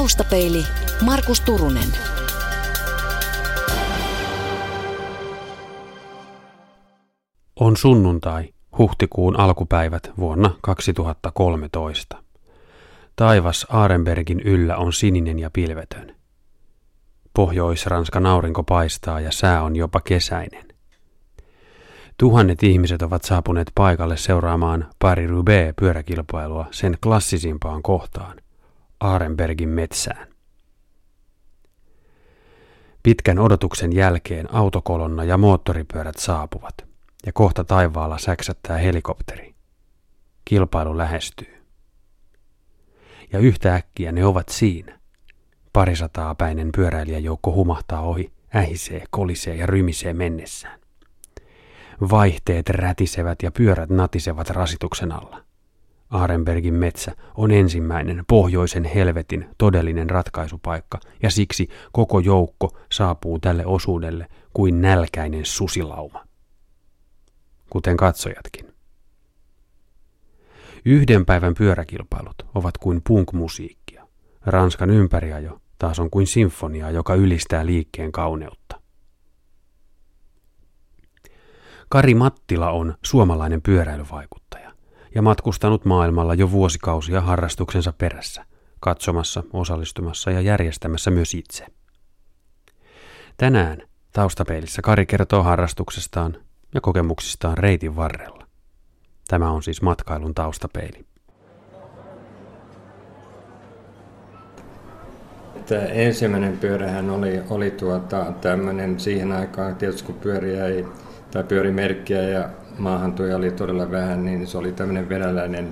Taustapeili Markus Turunen. On sunnuntai, huhtikuun alkupäivät vuonna 2013. Taivas Aarenbergin yllä on sininen ja pilvetön. Pohjois-Ranskan aurinko paistaa ja sää on jopa kesäinen. Tuhannet ihmiset ovat saapuneet paikalle seuraamaan Paris-Roubaix pyöräkilpailua sen klassisimpaan kohtaan, Aarenbergin metsään. Pitkän odotuksen jälkeen autokolonna ja moottoripyörät saapuvat, ja kohta taivaalla säksättää helikopteri. Kilpailu lähestyy. Ja yhtäkkiä ne ovat siinä. Parisataa päinen pyöräilijäjoukko humahtaa ohi, ähisee, kolisee ja rymisee mennessään. Vaihteet rätisevät ja pyörät natisevat rasituksen alla. Aarenbergin metsä on ensimmäinen pohjoisen helvetin todellinen ratkaisupaikka ja siksi koko joukko saapuu tälle osuudelle kuin nälkäinen susilauma. Kuten katsojatkin. Yhden päivän pyöräkilpailut ovat kuin punk-musiikkia. Ranskan ympäriajo taas on kuin sinfonia, joka ylistää liikkeen kauneutta. Kari Mattila on suomalainen pyöräilyvaikuttaja ja matkustanut maailmalla jo vuosikausia harrastuksensa perässä, katsomassa, osallistumassa ja järjestämässä myös itse. Tänään taustapeilissä Kari kertoo harrastuksestaan ja kokemuksistaan reitin varrella. Tämä on siis matkailun taustapeili. Tämä ensimmäinen pyörähän oli, oli tuota, tämmöinen siihen aikaan, tietysti kun pyöriä ei, tai pyörimerkkiä ja maahantuja oli todella vähän, niin se oli tämmöinen venäläinen,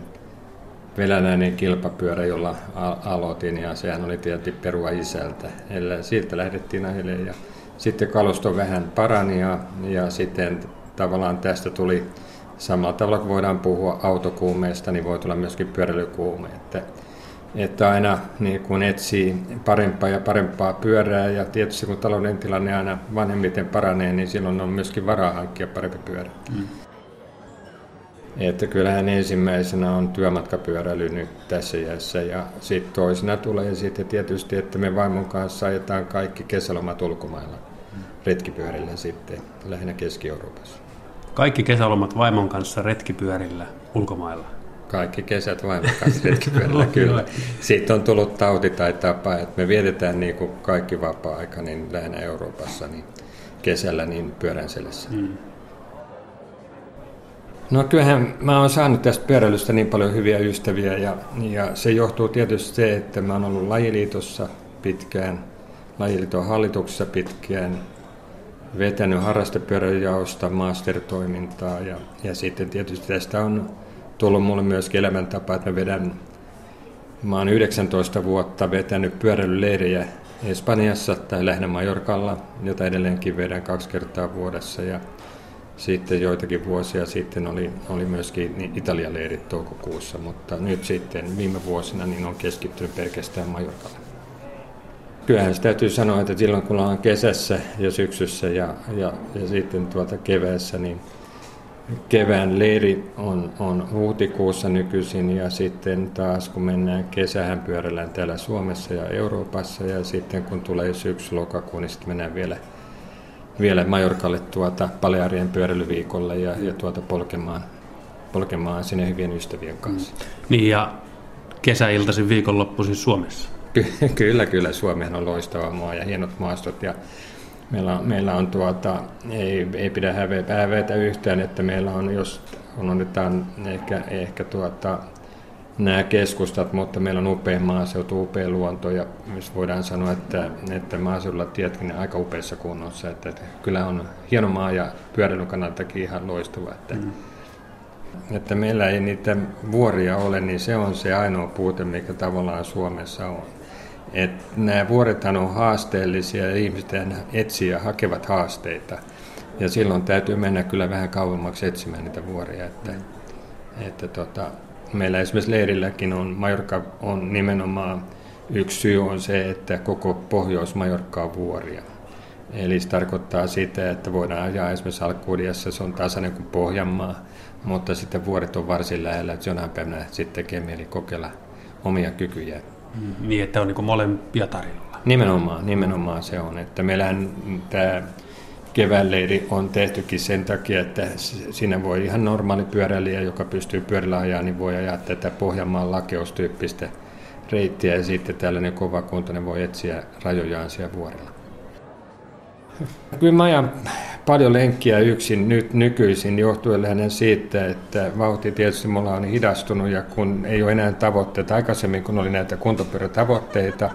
venäläinen kilpapyörä, jolla aloitin ja sehän oli tietysti perua isältä. Eli siitä lähdettiin ajelle ja sitten kalusto vähän parani ja, ja sitten tavallaan tästä tuli samalla tavalla kuin voidaan puhua autokuumeesta, niin voi tulla myöskin pyöräilykuume. Että että aina niin kun etsii parempaa ja parempaa pyörää ja tietysti kun talouden tilanne aina vanhemmiten paranee, niin silloin on myöskin varaa hankkia parempi pyörä. Mm. Että kyllähän ensimmäisenä on työmatkapyöräily nyt tässä iässä ja sitten toisena tulee sitten tietysti, että me vaimon kanssa ajetaan kaikki kesälomat ulkomailla retkipyörillä sitten, lähinnä Keski-Euroopassa. Kaikki kesälomat vaimon kanssa retkipyörillä ulkomailla? kaikki kesät vain retkipyörällä, kyllä. Siitä on tullut tauti tai tapa, että me vietetään niin kuin kaikki vapaa-aika niin lähinnä Euroopassa niin kesällä niin pyörän selässä. Mm. No kyllähän mä oon saanut tästä pyöräilystä niin paljon hyviä ystäviä ja, ja se johtuu tietysti se, että mä oon ollut lajiliitossa pitkään, lajiliiton hallituksessa pitkään, vetänyt harrastepyöräilyjaosta mastertoimintaa ja, ja sitten tietysti tästä on tullut mulle myös elämäntapa, että mä vedän, mä oon 19 vuotta vetänyt pyöräilyleiriä Espanjassa tai lähinnä Majorkalla, jota edelleenkin vedän kaksi kertaa vuodessa. Ja sitten joitakin vuosia sitten oli, oli myöskin niin Italian leirit toukokuussa, mutta nyt sitten viime vuosina niin on keskittynyt pelkästään Majorkalle. Kyllähän se täytyy sanoa, että silloin kun ollaan kesässä ja syksyssä ja, ja, ja sitten tuota keväässä, niin kevään leiri on, on huhtikuussa nykyisin ja sitten taas kun mennään kesähän pyörällään täällä Suomessa ja Euroopassa ja sitten kun tulee syksy lokakuun, niin sitten mennään vielä, vielä Majorkalle tuota Palearien pyöräilyviikolle ja, ja tuota polkemaan, polkemaan sinne hyvien ystävien kanssa. Mm. Niin ja kesäiltaisin viikonloppuisin Suomessa? Ky- kyllä, kyllä. Suomihan on loistava maa ja hienot maastot ja Meillä on, meillä on tuota, ei, ei pidä hävetä, hävetä yhtään, että meillä on, jos unohdetaan ehkä, ehkä tuota, nämä keskustat, mutta meillä on upea maaseutu, upea luonto ja myös voidaan sanoa, että, että maaseudulla tietkin aika upeassa kunnossa. Että, että kyllä on hieno maa ja pyöräilyn kannaltakin ihan loistava. Että, mm. että meillä ei niitä vuoria ole, niin se on se ainoa puute, mikä tavallaan Suomessa on. Et nämä vuorethan on haasteellisia ja ihmiset etsii ja hakevat haasteita. Ja silloin täytyy mennä kyllä vähän kauemmaksi etsimään niitä vuoria. Että, että tota, meillä esimerkiksi leirilläkin on, Majorka on nimenomaan, yksi syy on se, että koko Pohjois-Majorka on vuoria. Eli se tarkoittaa sitä, että voidaan ajaa esimerkiksi Alkuudiassa, se on tasainen kuin Pohjanmaa, mutta sitten vuoret on varsin lähellä, että jonain päivänä sitten tekee mieli kokeilla omia kykyjä Niin, että on niin molempia tarjolla. Nimenomaan, nimenomaan se on. Että meillähän tämä keväänleiri on tehtykin sen takia, että siinä voi ihan normaali pyöräilijä, joka pystyy pyörällä ajaa, niin voi ajaa tätä Pohjanmaan lakeustyyppistä reittiä ja sitten tällainen kovakuntainen voi etsiä rajojaan siellä vuorilla. Kyllä mä ajan paljon lenkkiä yksin nyt nykyisin johtuen hänen siitä, että vauhti tietysti mulla on hidastunut ja kun ei ole enää tavoitteita. Aikaisemmin kun oli näitä kuntopyörätavoitteita,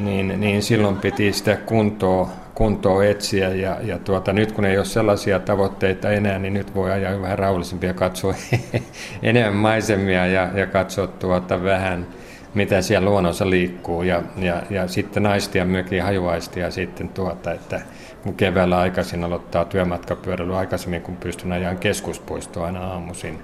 niin, niin silloin piti sitä kuntoa, kuntoa etsiä ja, ja tuota, nyt kun ei ole sellaisia tavoitteita enää, niin nyt voi ajaa vähän rauhallisempia katsoa enemmän maisemia ja, ja katsoa tuota vähän – mitä siellä luonnossa liikkuu ja, ja, ja sitten naistia myöskin hajuaistia sitten tuota, että kun keväällä aikaisin aloittaa työmatkapyöräily aikaisemmin, kun pystyn ajan keskuspuistoa aina aamuisin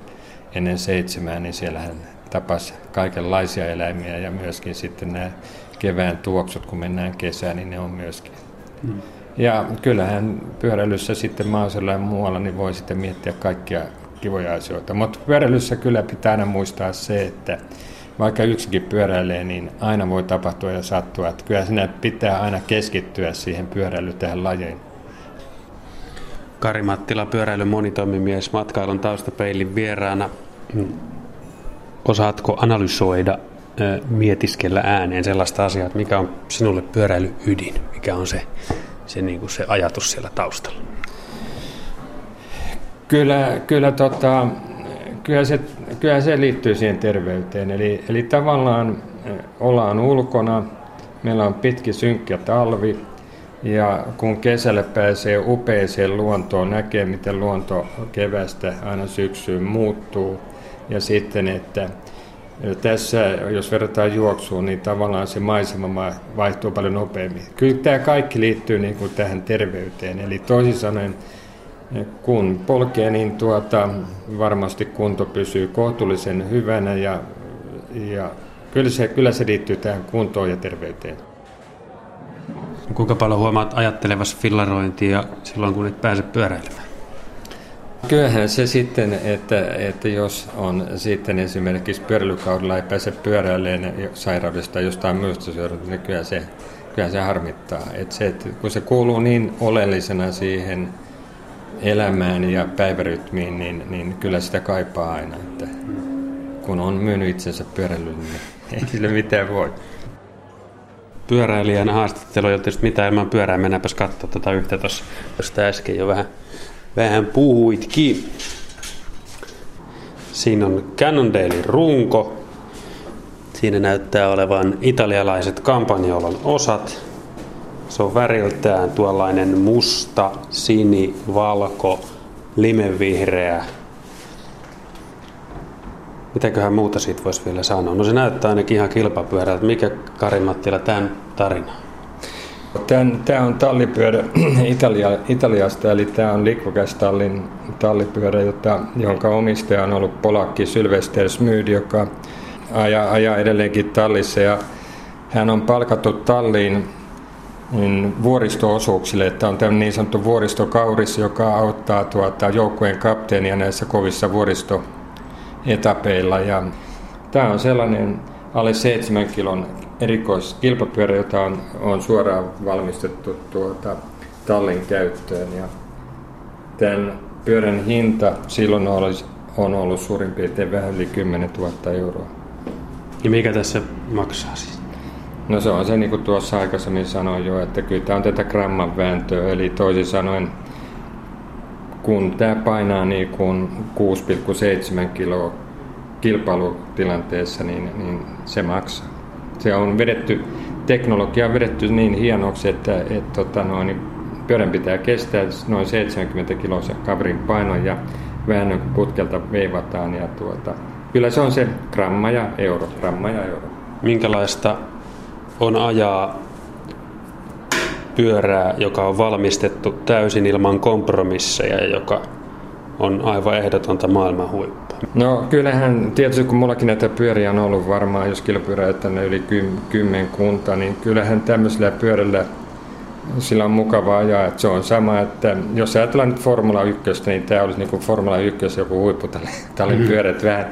ennen seitsemää, niin siellähän tapas kaikenlaisia eläimiä ja myöskin sitten nämä kevään tuoksut, kun mennään kesään, niin ne on myöskin. Mm. Ja kyllähän pyöräilyssä sitten maaseudulla ja muualla niin voi sitten miettiä kaikkia kivoja asioita. Mutta pyöräilyssä kyllä pitää aina muistaa se, että vaikka yksikin pyöräilee, niin aina voi tapahtua ja sattua. Että kyllä sinne pitää aina keskittyä siihen pyöräilyyn tähän lajiin. Kari Mattila, pyöräilyn monitoimimies, matkailun taustapeilin vieraana. Osaatko analysoida, mietiskellä ääneen sellaista asiaa, että mikä on sinulle pyöräily ydin? Mikä on se, se, niin kuin se ajatus siellä taustalla? Kyllä, kyllä tota, kyllä se, kyllä se liittyy siihen terveyteen. Eli, eli tavallaan ollaan ulkona, meillä on pitki synkkä talvi, ja kun kesällä pääsee upeeseen luontoon, näkee miten luonto kevästä aina syksyyn muuttuu. Ja sitten, että tässä, jos verrataan juoksuun, niin tavallaan se maisema vaihtuu paljon nopeammin. Kyllä tämä kaikki liittyy niin kuin tähän terveyteen. Eli toisin sanoen, kun polkee, niin tuota, varmasti kunto pysyy kohtuullisen hyvänä ja, ja kyllä, se, kyllä se liittyy tähän kuntoon ja terveyteen. Kuinka paljon huomaat ajattelevassa fillarointia silloin, kun et pääse pyöräilemään? Kyllähän se sitten, että, että jos on sitten esimerkiksi pyöräilykaudella ei pääse pyöräilemään sairaudesta jostain muusta niin kyllä se, kyllä se harmittaa. Että se, että kun se kuuluu niin oleellisena siihen elämään ja päivärytmiin, niin, niin kyllä sitä kaipaa aina. Että kun on myynyt itsensä pyöräilylle, niin ei sille mitään voi. Pyöräilijän haastattelu tietysti mitään ilman pyörää. Mennäänpäs katsoa tuota yhtä tuossa, äsken jo vähän, vähän puhuitkin. Siinä on Cannondalein runko. Siinä näyttää olevan italialaiset kampanjolan osat. Se on väriltään tuollainen musta, sini, valko, limevihreä. Mitäköhän muuta siitä voisi vielä sanoa? No se näyttää ainakin ihan kilpapyörältä. Mikä Kari Mattila tämän tarina? Tämä on tallipyörä Italia, Italiasta, eli tämä on Liquogas-tallin tallipyörä, jota, jonka omistaja on ollut polakki Sylvester Smyd, joka ajaa, ajaa edelleenkin tallissa. Ja hän on palkattu talliin niin vuoristo-osuuksille, että on tämmöinen niin sanottu vuoristokauris, joka auttaa tuota, joukkueen kapteenia näissä kovissa vuoristoetapeilla. Ja tämä on sellainen alle 7 kilon erikoiskilpapyörä, jota on, on suoraan valmistettu tuota, tallin käyttöön. Ja tämän pyörän hinta silloin olisi, on ollut suurin piirtein vähän yli 10 000 euroa. Ja mikä tässä maksaa siis? No se on se, niin kuin tuossa aikaisemmin sanoin jo, että kyllä tämä on tätä gramman vääntöä, eli toisin sanoen, kun tämä painaa niin kuin 6,7 kiloa kilpailutilanteessa, niin, niin se maksaa. Se on vedetty, teknologia on vedetty niin hienoksi, että et, tota noin, pyörän pitää kestää noin 70 kiloa kavrin painon ja väännön putkelta veivataan. Ja tuota, kyllä se on se gramma ja euro, gramma ja euro. Minkälaista on ajaa pyörää, joka on valmistettu täysin ilman kompromisseja ja joka on aivan ehdotonta maailman huippua. No kyllähän, tietysti kun mullakin näitä pyöriä on ollut varmaan, jos kilpyörää tänne yli kymmenkunta, niin kyllähän tämmöisellä pyörällä sillä on mukava ajaa. Että se on sama, että jos ajatellaan nyt Formula 1, niin tämä olisi niin kuin Formula 1 joku huippu tälle mm-hmm. pyörät vähän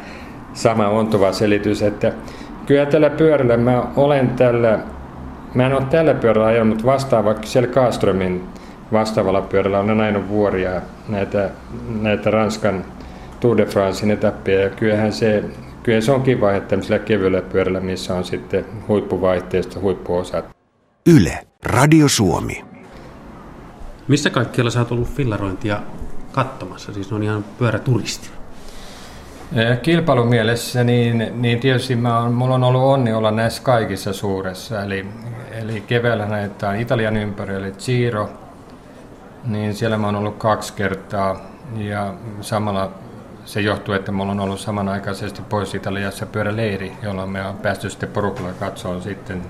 sama ontuva selitys, että Kyllä tällä pyörällä mä olen tällä, mä en ole tällä pyörällä ajanut, mutta vastaava siellä Kaaströmin vastaavalla pyörällä olen ajanut vuoria näitä, näitä Ranskan Tour de Francein etappia ja kyllähän se, kyllä se on kiva, että tämmöisellä kevyellä pyörällä, missä on sitten huippuvaihteista huippuosat. Yle, Radio Suomi. Missä kaikkialla sä oot ollut fillarointia katsomassa? Siis on ihan pyöräturisti. Kilpailumielessä, niin, niin tietysti mä on, mulla on ollut onni olla näissä kaikissa suuressa. Eli, eli keväällä näyttää Italian ympärillä Giro, niin siellä mä oon ollut kaksi kertaa. Ja samalla se johtuu, että mulla on ollut samanaikaisesti pois Italiassa pyöräleiri, jolloin me on päästy sitten porukalla katsoa sitten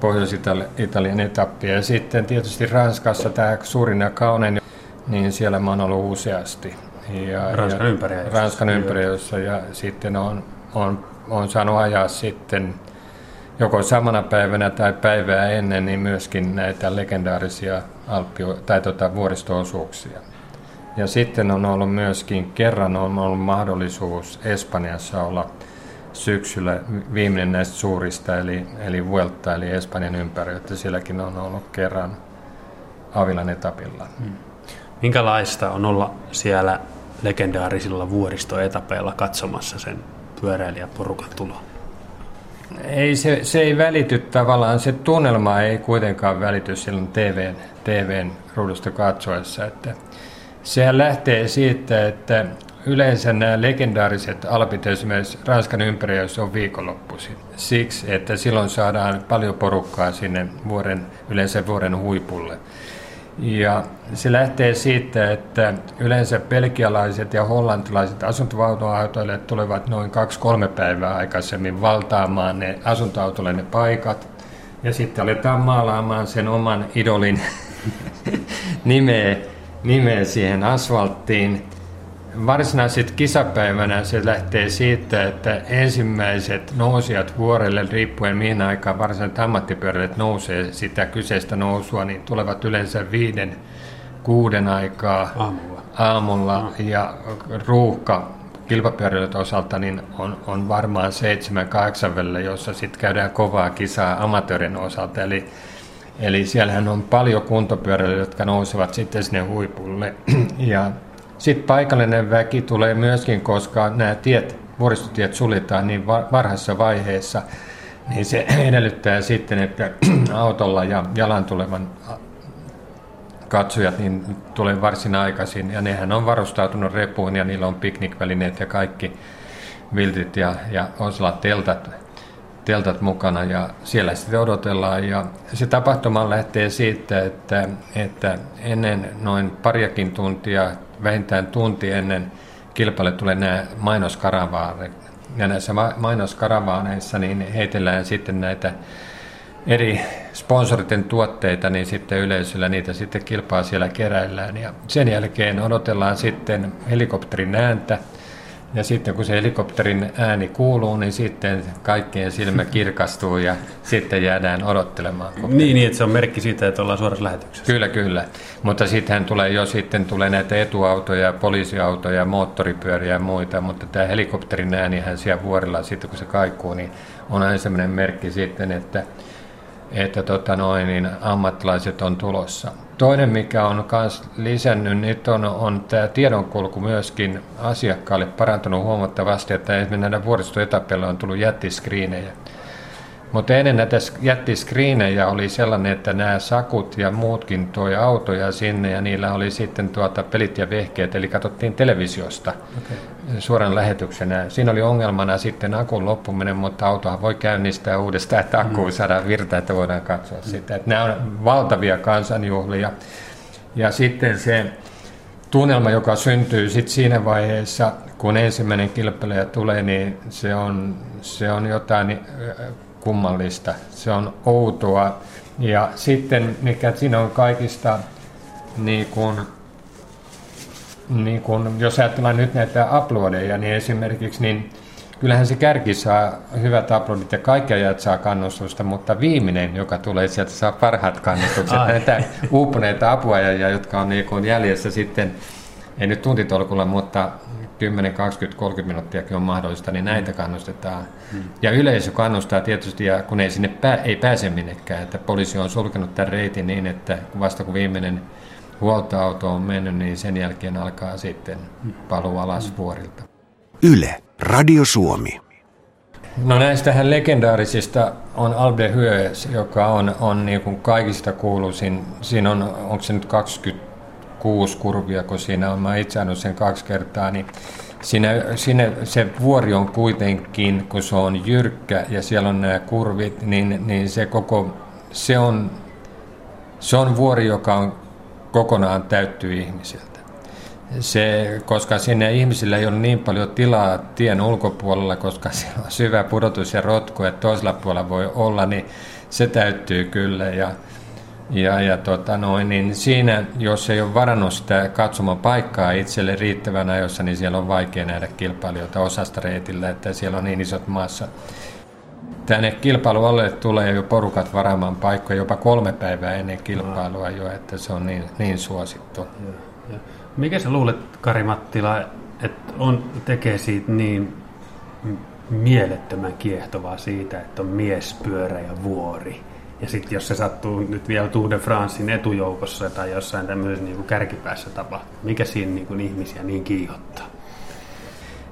Pohjois-Italian etappia. Ja sitten tietysti Ranskassa tämä suurin ja kaunein, niin siellä mä oon ollut useasti. Ja, Ranskan ympäriössä. Ranskan ympäriössä ja sitten on, on, on saanut ajaa sitten joko samana päivänä tai päivää ennen niin myöskin näitä legendaarisia alppio- tai tuota, vuoristoosuuksia. Ja sitten on ollut myöskin, kerran on ollut mahdollisuus Espanjassa olla syksyllä viimeinen näistä suurista, eli, eli Vuelta, eli Espanjan ympäri, että sielläkin on ollut kerran Avilan etapilla. Hmm. Minkälaista on olla siellä legendaarisilla vuoristoetapeilla katsomassa sen pyöräilijäporukan tuloa? Ei, se, se ei välity tavallaan, se tunnelma ei kuitenkaan välity silloin TVn, TVn ruudusta katsoessa. Että sehän lähtee siitä, että yleensä nämä legendaariset alpit esimerkiksi Ranskan ympäröissä on viikonloppuisin. Siksi, että silloin saadaan paljon porukkaa sinne vuoden, yleensä vuoden huipulle. Ja se lähtee siitä, että yleensä belgialaiset ja hollantilaiset asuntovaunuautoilijat tulevat noin kaksi-kolme päivää aikaisemmin valtaamaan ne asuntoautolle ne paikat. Ja sitten aletaan maalaamaan sen oman idolin nimeä, nimeä siihen asfalttiin varsinaisesti kisapäivänä se lähtee siitä, että ensimmäiset nousijat vuorelle, riippuen mihin aikaan varsinaiset ammattipyöräilijät nousee sitä kyseistä nousua, niin tulevat yleensä viiden, kuuden aikaa aamulla, aamulla no. ja ruuhka kilpapyöräilijöiden osalta niin on, on varmaan seitsemän, kahdeksan välillä, jossa sitten käydään kovaa kisaa amatöörin osalta. Eli, eli siellähän on paljon kuntopyöräilijöitä, jotka nousevat sitten sinne huipulle. ja sitten paikallinen väki tulee myöskin, koska nämä tiet, vuoristotiet suljetaan niin varhaisessa vaiheessa, niin se edellyttää sitten, että autolla ja jalan tulevan katsojat niin tulee varsin aikaisin. Ja nehän on varustautunut repuun ja niillä on piknikvälineet ja kaikki viltit ja, ja osalla teltat, teltat mukana ja siellä sitten odotellaan. Ja se tapahtuma lähtee siitä, että, että ennen noin pariakin tuntia vähintään tunti ennen kilpailu tulee nämä mainoskaravaanit. Ja näissä mainoskaravaneissa niin heitellään sitten näitä eri sponsoriten tuotteita, niin sitten yleisöllä niitä sitten kilpaa siellä keräillään. Ja sen jälkeen odotellaan sitten helikopterin ääntä, ja sitten kun se helikopterin ääni kuuluu, niin sitten kaikkien silmä kirkastuu ja sitten jäädään odottelemaan. Niin, niin, että se on merkki siitä, että ollaan suorassa lähetyksessä. Kyllä, kyllä. Mutta sittenhän tulee jo sitten tulee näitä etuautoja, poliisiautoja, moottoripyöriä ja muita, mutta tämä helikopterin äänihän siellä vuorilla sitten kun se kaikuu, niin on aina sellainen merkki sitten, että että tota noin, niin ammattilaiset on tulossa. Toinen, mikä on myös lisännyt, nyt on, on tämä tiedonkulku myöskin asiakkaalle parantunut huomattavasti, että esimerkiksi näillä vuoristoetapeilla on tullut jättiskriinejä. Mutta ennen näitä jättiskriinejä oli sellainen, että nämä sakut ja muutkin toi autoja sinne ja niillä oli sitten tuota pelit ja vehkeet, eli katsottiin televisiosta okay. suoran lähetyksenä. Siinä oli ongelmana sitten akun loppuminen, mutta autohan voi käynnistää uudestaan, että akku mm. saadaan virta, että voidaan katsoa mm. sitä. Että nämä on valtavia kansanjuhlia. Ja sitten se tunnelma, joka syntyy sitten siinä vaiheessa, kun ensimmäinen kilpailija tulee, niin se on, se on jotain kummallista, se on outoa. Ja sitten mikä siinä on kaikista, niin kuin, niin kuin, jos ajatellaan nyt näitä uploadeja, niin esimerkiksi niin kyllähän se kärki saa hyvät uploadit ja kaikki ajat saa kannustusta, mutta viimeinen, joka tulee sieltä, saa parhaat kannustukset. Ai. Näitä uupuneita apuajajia, jotka on niin kuin jäljessä sitten, ei nyt tuntitolkulla, mutta 10, 20, 30 minuuttiakin on mahdollista, niin näitä kannustetaan. Hmm. Ja yleisö kannustaa tietysti, ja kun ei sinne pää, ei pääse minnekään, että poliisi on sulkenut tämän reitin niin, että vasta kun viimeinen huoltoauto on mennyt, niin sen jälkeen alkaa sitten paluu alas vuorilta. Yle, Radio Suomi. No näistähän legendaarisista on Albe Hyös, joka on, on niin kuin kaikista kuuluisin. Siinä on, onko se nyt 26 kurvia, kun siinä on, mä itse sen kaksi kertaa, niin siinä, siinä se vuori on kuitenkin, kun se on jyrkkä ja siellä on nämä kurvit, niin, niin se koko, se on, se on vuori, joka on kokonaan täyttyy ihmisiltä se, koska sinne ihmisillä ei ole niin paljon tilaa tien ulkopuolella, koska siellä on syvä pudotus ja rotku, että toisella puolella voi olla, niin se täyttyy kyllä. Ja, ja, ja tota noin, niin siinä, jos ei ole varannut sitä katsomaan paikkaa itselle riittävän ajoissa, niin siellä on vaikea nähdä kilpailijoita osasta reitillä, että siellä on niin isot maassa. Tänne kilpailualle tulee jo porukat varaamaan paikkoja jopa kolme päivää ennen kilpailua jo, että se on niin, niin suosittu. Mikä sä luulet, Kari Mattila, että on, tekee siitä niin mielettömän kiehtovaa siitä, että on miespyörä ja vuori? Ja sitten jos se sattuu nyt vielä Tour de Francein etujoukossa tai jossain tämmöisessä niin kärkipäässä tapahtuu, mikä siinä niin kuin ihmisiä niin kiihottaa?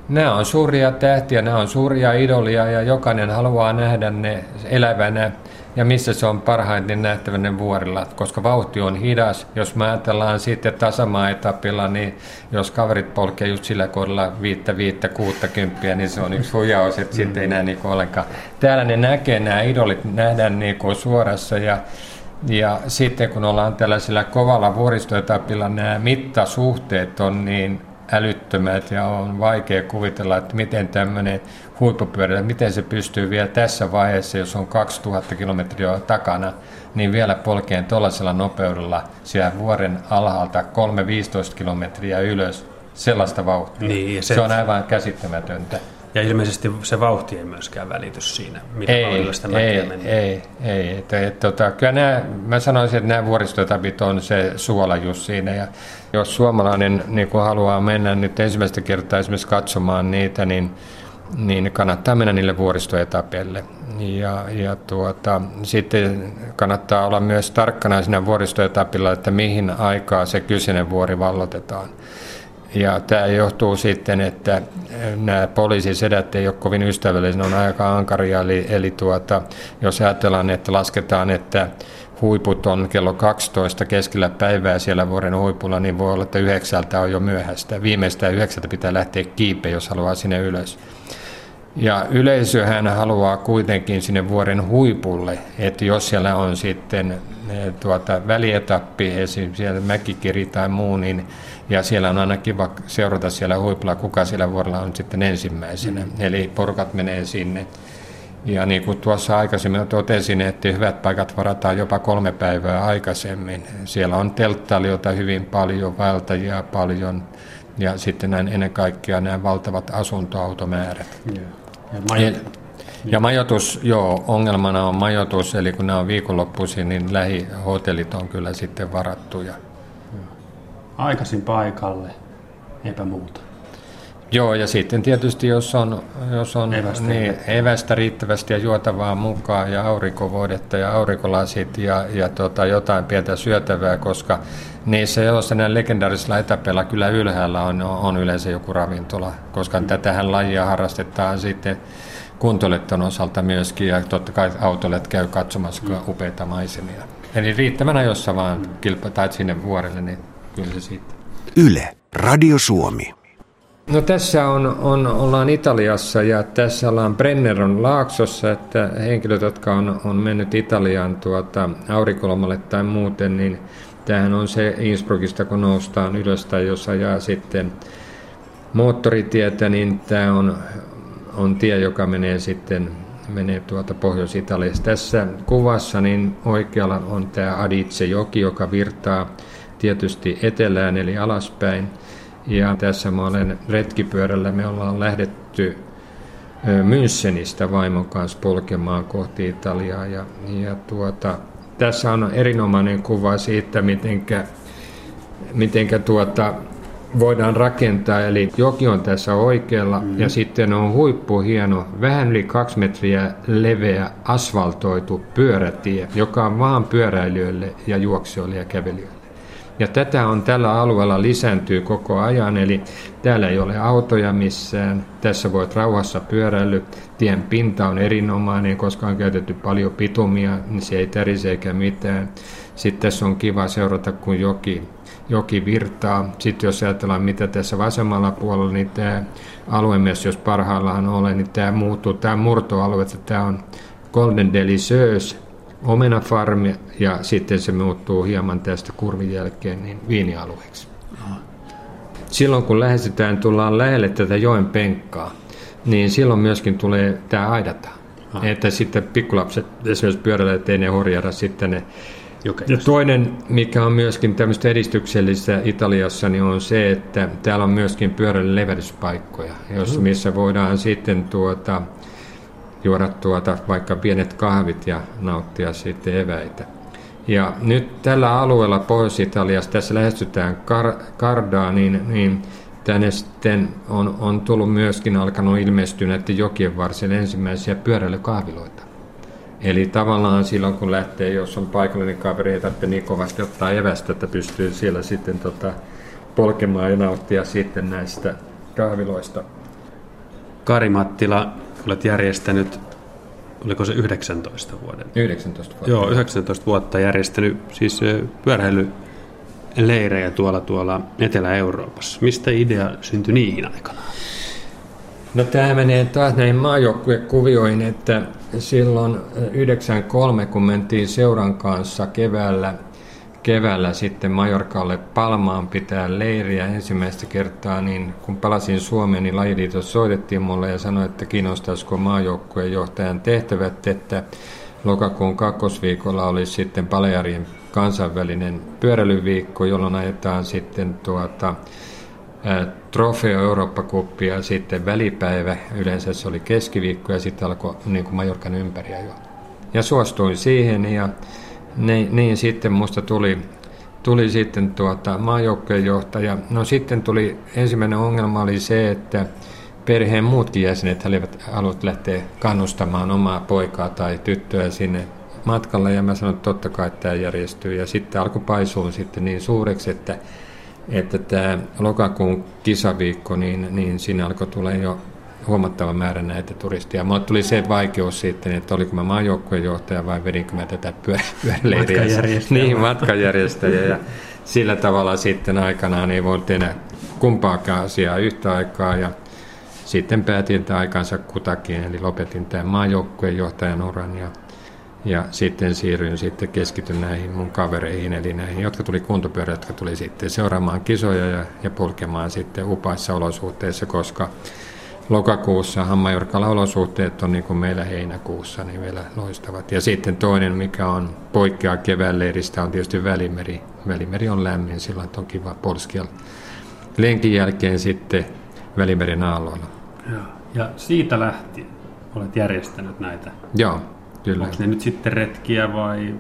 Nämä on suuria tähtiä, nämä on suuria idolia ja jokainen haluaa nähdä ne elävänä ja missä se on parhaiten nähtävänä vuorilla, koska vauhti on hidas. Jos me ajatellaan sitten tasamaa-etapilla, niin jos kaverit polkee just sillä kohdalla viittä, viittä, kuutta kymppiä, niin se on yksi huijaus, että mm. sitten ei näe niin ollenkaan. Täällä ne näkee, nämä idolit nähdään niin suorassa ja ja sitten kun ollaan tällaisella kovalla vuoristoetapilla, nämä mittasuhteet on niin älyttömät ja on vaikea kuvitella, että miten tämmöinen huippupyörä, miten se pystyy vielä tässä vaiheessa, jos on 2000 kilometriä takana, niin vielä polkeen tuollaisella nopeudella siellä vuoren alhaalta 3-15 kilometriä ylös sellaista vauhtia. Niin, se, se on aivan käsittämätöntä. Ja ilmeisesti se vauhti ei myöskään välitys siinä, mitä ei, sitä ei, mennä. ei, ei. Että, et, tota, kyllä nämä, mä sanoisin, että nämä vuoristotapit on se suola just siinä. Ja jos suomalainen niin haluaa mennä nyt ensimmäistä kertaa esimerkiksi katsomaan niitä, niin, niin kannattaa mennä niille vuoristoetapeille. Ja, ja tuota, sitten kannattaa olla myös tarkkana siinä vuoristoetapilla, että mihin aikaa se kyseinen vuori vallotetaan. Ja tämä johtuu sitten, että nämä poliisisedät ei ole kovin ystävällisiä, ne on aika ankaria. Eli, eli tuota, jos ajatellaan, että lasketaan, että huiput on kello 12 keskellä päivää siellä vuoren huipulla, niin voi olla, että yhdeksältä on jo myöhäistä. Viimeistään yhdeksältä pitää lähteä kiipe, jos haluaa sinne ylös. Ja yleisöhän haluaa kuitenkin sinne vuoren huipulle, että jos siellä on sitten tuota, välietappi, esimerkiksi siellä mäkikiri tai muu, niin ja siellä on aina kiva seurata siellä huipulla, kuka siellä vuorolla on sitten ensimmäisenä. Mm. Eli porukat menee sinne. Ja niin kuin tuossa aikaisemmin totesin, että hyvät paikat varataan jopa kolme päivää aikaisemmin. Siellä on telttailijoita hyvin paljon, vaeltajia paljon ja sitten näin ennen kaikkea nämä valtavat asuntoautomäärät. Yeah. Ja, majoitus, ja majoitus, joo, ongelmana on majoitus, eli kun nämä on viikonloppuisin, niin lähihotellit on kyllä sitten varattuja aikaisin paikalle, eipä muuta. Joo, ja sitten tietysti jos on, jos on evästä, niin, evästä riittävästi ja juotavaa mukaan ja aurinkovuodetta ja aurinkolasit ja, ja tota, jotain pientä syötävää, koska niissä joissa näillä legendaarisilla etäpeillä kyllä ylhäällä on, on yleensä joku ravintola, koska mm. tätähän lajia harrastetaan sitten kuntoletton osalta myöskin ja totta kai autolet käy katsomassa mm. upeita maisemia. Eli riittävän ajoissa vaan mm. kilpa, tai sinne vuorelle, niin kyllä se siitä. Yle, Radio Suomi. No tässä on, on, ollaan Italiassa ja tässä ollaan Brenneron laaksossa, että henkilöt, jotka on, on mennyt Italiaan tuota, aurinkolomalle tai muuten, niin tämähän on se Innsbruckista, kun noustaan ylös tai jos ajaa sitten moottoritietä, niin tämä on, on tie, joka menee sitten menee tuota Pohjois-Italiasta. Tässä kuvassa niin oikealla on tämä Adice-joki, joka virtaa tietysti etelään eli alaspäin. Ja tässä mä olen retkipyörällä, me ollaan lähdetty Münchenistä vaimon kanssa polkemaan kohti Italiaa. Ja, ja tuota, tässä on erinomainen kuva siitä, mitenkä, mitenkä tuota, voidaan rakentaa. Eli joki on tässä oikealla mm. ja sitten on huippu hieno, vähän yli kaksi metriä leveä asfaltoitu pyörätie, joka on vaan pyöräilijöille ja juoksijoille ja kävelijöille. Ja tätä on tällä alueella lisääntyy koko ajan, eli täällä ei ole autoja missään. Tässä voit rauhassa pyöräily. Tien pinta on erinomainen, koska on käytetty paljon pitumia, niin se ei tärise eikä mitään. Sitten tässä on kiva seurata, kun joki, joki virtaa. Sitten jos ajatellaan, mitä tässä vasemmalla puolella, niin tämä alue myös, jos parhaillaan ole, niin tämä muuttuu, tämä murtoalue, että tämä on Golden Delicious, omenafarmi ja sitten se muuttuu hieman tästä kurvin jälkeen niin viinialueeksi. Silloin kun lähestytään, tullaan lähelle tätä joen penkkaa, niin silloin myöskin tulee tämä aidata. Aha. Että sitten pikkulapset esimerkiksi pyörällä, ettei ne horjada sitten ne Ja toinen, mikä on myöskin tämmöistä edistyksellistä Italiassa, niin on se, että täällä on myöskin pyörällä levähdyspaikkoja, jos, missä voidaan sitten tuota, juoda tuota vaikka pienet kahvit ja nauttia sitten eväitä. Ja nyt tällä alueella Pohjois-Italiassa, tässä lähestytään Kar- Kardaa, niin, niin tänne sitten on, on tullut myöskin alkanut ilmestyä näiden jokien varsille ensimmäisiä pyöräilykahviloita. Eli tavallaan silloin kun lähtee, jos on paikallinen kaveri, ei tarvitse niin kovasti ottaa evästä, että pystyy siellä sitten tota, polkemaan ja nauttia sitten näistä kahviloista. Kari Mattila, olet järjestänyt, oliko se 19 vuoden? 19 vuotta. Joo, 19 vuotta järjestänyt siis pyöräilyleirejä tuolla, tuolla Etelä-Euroopassa. Mistä idea syntyi niihin aikana? No tämä menee taas näihin maajoukkuekuvioihin, että silloin 93, kun mentiin seuran kanssa keväällä – keväällä sitten Majorkalle Palmaan pitää leiriä ensimmäistä kertaa, niin kun palasin Suomeen, niin lajiliitos soitettiin mulle ja sanoi, että kiinnostaisiko maajoukkueen johtajan tehtävät, että lokakuun kakkosviikolla olisi sitten Palearien kansainvälinen pyöräilyviikko, jolloin ajetaan sitten tuota, Trofeo Eurooppa-kuppia ja sitten välipäivä, yleensä se oli keskiviikko ja sitten alkoi niin kuin Majorkan ympäriä jo. Ja suostuin siihen ja niin, niin sitten musta tuli, tuli sitten tuota maajoukkojen johtaja. No sitten tuli, ensimmäinen ongelma oli se, että perheen muutkin jäsenet haluavat lähteä kannustamaan omaa poikaa tai tyttöä sinne matkalle ja mä sanoin, että totta kai tämä järjestyy. Ja sitten alkoi paisua sitten niin suureksi, että, että tämä lokakuun kisaviikko, niin, niin siinä alkoi tulla jo huomattava määrä näitä turisteja. Mulle tuli se vaikeus sitten, että oliko mä maajoukkueen johtaja vai vedinkö mä tätä pyöräleiriä. Matkanjärjestäjä. Niin, matkanjärjestäjä. ja sillä tavalla sitten aikanaan ei voi tehdä kumpaakaan asiaa yhtä aikaa. Ja sitten päätin että aikansa kutakin, eli lopetin tämän maajoukkueen johtajan uran ja, ja sitten siirryin sitten keskityn näihin mun kavereihin, eli näihin, jotka tuli kuntopyörä, jotka tuli sitten seuraamaan kisoja ja, ja polkemaan sitten upaissa olosuhteissa, koska lokakuussa Hammajorkalla olosuhteet on niin kuin meillä heinäkuussa niin vielä loistavat. Ja sitten toinen, mikä on poikkeaa keväänleiristä, on tietysti Välimeri. Välimeri on lämmin, sillä on kiva polskia. Lenkin jälkeen sitten Välimerin aalloilla. Joo. Ja siitä lähtien olet järjestänyt näitä? Joo, kyllä. Onko ne nyt sitten retkiä vai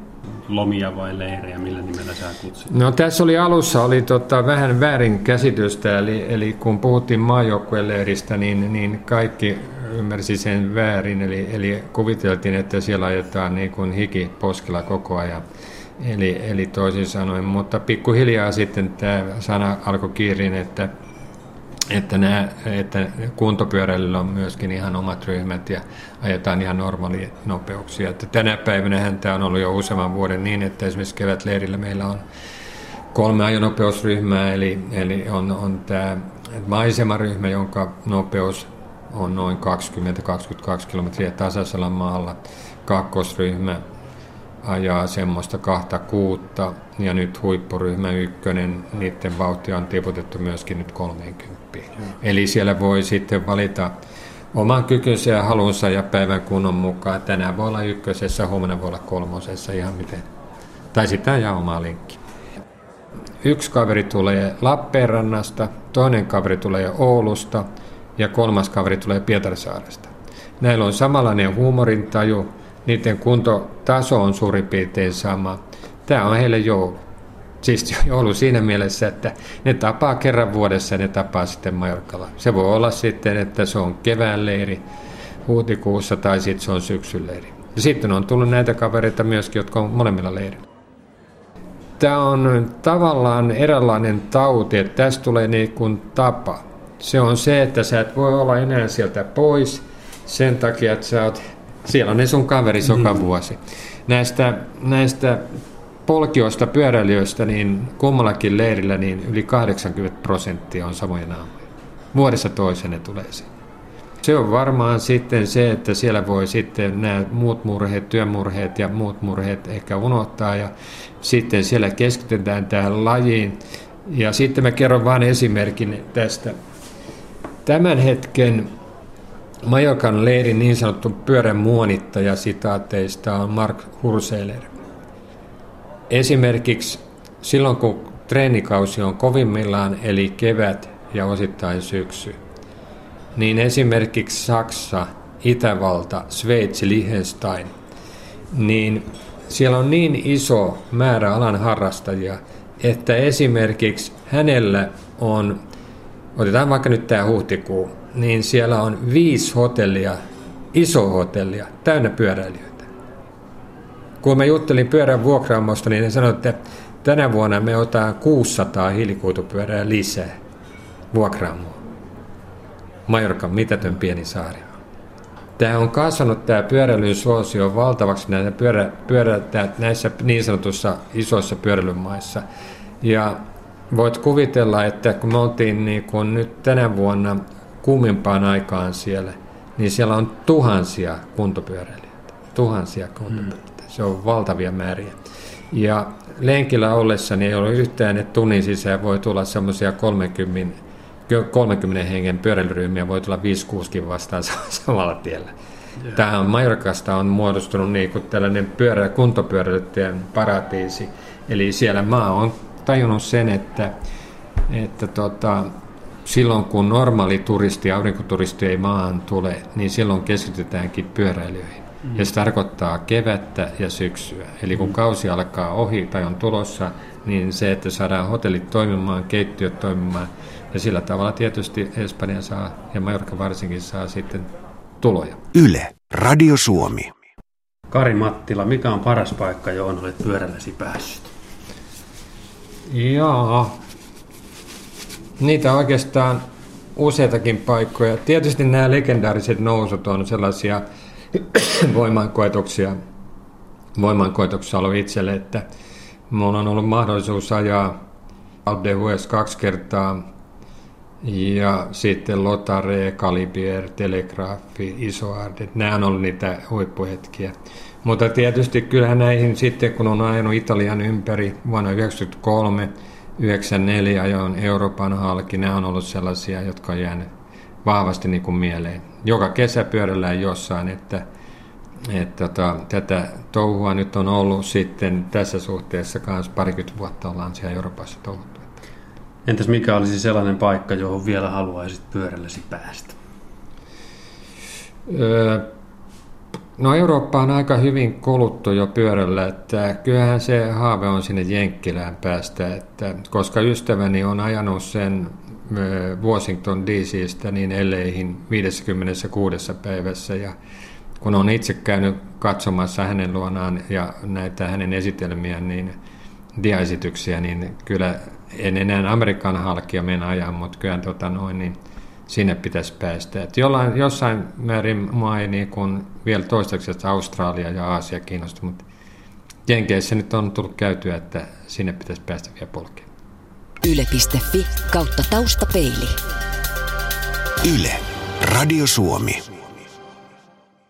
lomia vai leirejä, millä nimellä sä kutsit? No tässä oli alussa oli tota, vähän väärin käsitystä, eli, eli kun puhuttiin maajoukkueleiristä, niin, niin kaikki ymmärsi sen väärin, eli, eli kuviteltiin, että siellä ajetaan niin kuin hiki poskella koko ajan. Eli, eli toisin sanoen, mutta pikkuhiljaa sitten tämä sana alkoi kiirin, että että, nämä, että kuntopyöräilyllä on myöskin ihan omat ryhmät ja ajetaan ihan normaalia nopeuksia. Että tänä päivänä tämä on ollut jo useamman vuoden niin, että esimerkiksi kevätleirillä meillä on kolme ajonopeusryhmää, eli, eli on, on tämä maisemaryhmä, jonka nopeus on noin 20-22 kilometriä tasaisella maalla. Kakkosryhmä ajaa semmoista kahta kuutta ja nyt huippuryhmä ykkönen, niiden vauhtia on tiputettu myöskin nyt 30. Mm. Eli siellä voi sitten valita oman kykynsä ja halunsa ja päivän kunnon mukaan. Tänään voi olla ykkösessä, huomenna voi olla kolmosessa, ihan miten. Tai sitten ajaa omaa linkki. Yksi kaveri tulee Lappeenrannasta, toinen kaveri tulee Oulusta ja kolmas kaveri tulee Pietarsaaresta. Näillä on samanlainen huumorintaju, niiden kuntotaso on suurin piirtein sama. Tämä on heille joulu. Siis joulu siinä mielessä, että ne tapaa kerran vuodessa ja ne tapaa sitten Majorkalla. Se voi olla sitten, että se on kevään leiri huhtikuussa tai sitten se on syksyn leiri. Ja sitten on tullut näitä kavereita myöskin, jotka on molemmilla leirillä. Tämä on tavallaan eräänlainen tauti, että tästä tulee niin kuin tapa. Se on se, että sä et voi olla enää sieltä pois sen takia, että sä oot, siellä on ne sun kaveri joka mm. vuosi. Näistä, näistä polkioista, pyöräilijöistä, niin kummallakin leirillä niin yli 80 prosenttia on samoja naamoja. Vuodessa toiseen ne tulee sinne. Se on varmaan sitten se, että siellä voi sitten nämä muut murheet, työmurheet ja muut murheet ehkä unohtaa ja sitten siellä keskitytään tähän lajiin. Ja sitten mä kerron vain esimerkin tästä. Tämän hetken Majokan leirin niin sanottu pyörän muonittaja sitaateista on Mark Hurseler. Esimerkiksi silloin, kun treenikausi on kovimmillaan, eli kevät ja osittain syksy, niin esimerkiksi Saksa, Itävalta, Sveitsi, Liechtenstein, niin siellä on niin iso määrä alan harrastajia, että esimerkiksi hänellä on, otetaan vaikka nyt tämä huhtikuu, niin siellä on viisi hotellia, iso hotellia, täynnä pyöräilijöitä. Kun mä juttelin pyörän vuokraamosta, niin ne sanoivat, että tänä vuonna me otetaan 600 hiilikuitupyörää lisää vuokraamoa. Majorkan mitätön pieni saari. Tämä on kasvanut tämä pyöräilyn suosio valtavaksi näissä, pyörä, pyörä, näissä niin sanotussa isoissa pyöräilymaissa. Ja voit kuvitella, että kun me oltiin niin kun nyt tänä vuonna kuumimpaan aikaan siellä, niin siellä on tuhansia kuntopyöräilijöitä. Tuhansia kuntopyöräilijöitä. Se on valtavia määriä. Ja lenkillä ollessani ei ole yhtään, että tunnin sisään voi tulla semmoisia 30 30 hengen pyöräilyryhmiä voi tulla 5-6 vastaan samalla tiellä. Yeah. Tähän Majorkasta on muodostunut niin kuin tällainen pyörä, kuntopyöräilyttäjän paratiisi. Eli siellä mä oon tajunnut sen, että, että tota, silloin kun normaali turisti, aurinkoturisti ei maahan tule, niin silloin keskitytäänkin pyöräilijöihin. Mm. Ja se tarkoittaa kevättä ja syksyä. Eli kun mm. kausi alkaa ohi tai on tulossa, niin se, että saadaan hotellit toimimaan, keittiöt toimimaan, ja sillä tavalla tietysti Espanja saa, ja Majorka varsinkin saa sitten tuloja. Yle, Radio Suomi. Kari Mattila, mikä on paras paikka, johon olet pyörälläsi päässyt? Joo, niitä oikeastaan useitakin paikkoja. Tietysti nämä legendaariset nousut on sellaisia voimankoetuksia, voimankoetuksia ollut itselle, että minulla on ollut mahdollisuus ajaa Alde kaksi kertaa ja sitten Lotare, Calibier, Telegraafi, Isoardet, nämä on ollut niitä huippuhetkiä. Mutta tietysti kyllähän näihin sitten, kun on ajanut Italian ympäri vuonna 1993, 94 ajoin Euroopan halki, nämä on ollut sellaisia, jotka on jäänyt vahvasti niin kuin mieleen. Joka kesä pyörällään jossain, että, että tota, tätä touhua nyt on ollut sitten tässä suhteessa kanssa parikymmentä vuotta ollaan siellä Euroopassa touhuttu. Entäs mikä olisi sellainen paikka, johon vielä haluaisit pyörälläsi päästä? Öö, no Eurooppa on aika hyvin kuluttu jo pyörällä, että kyllähän se haave on sinne Jenkkilään päästä, että koska ystäväni on ajanut sen Washington DCstä niin elleihin 56 päivässä ja kun on itse käynyt katsomassa hänen luonaan ja näitä hänen esitelmiä, niin diaesityksiä, niin kyllä en enää Amerikan halkia mennä ajaa, mutta kyllä tota noin, niin sinne pitäisi päästä. Et jollain, jossain määrin mua ei niin kuin vielä toistaiseksi Australia ja Aasia kiinnosta, mutta Jenkeissä nyt on tullut käytyä, että sinne pitäisi päästä vielä polkeen. Yle.fi kautta taustapeili. Yle. Radio Suomi.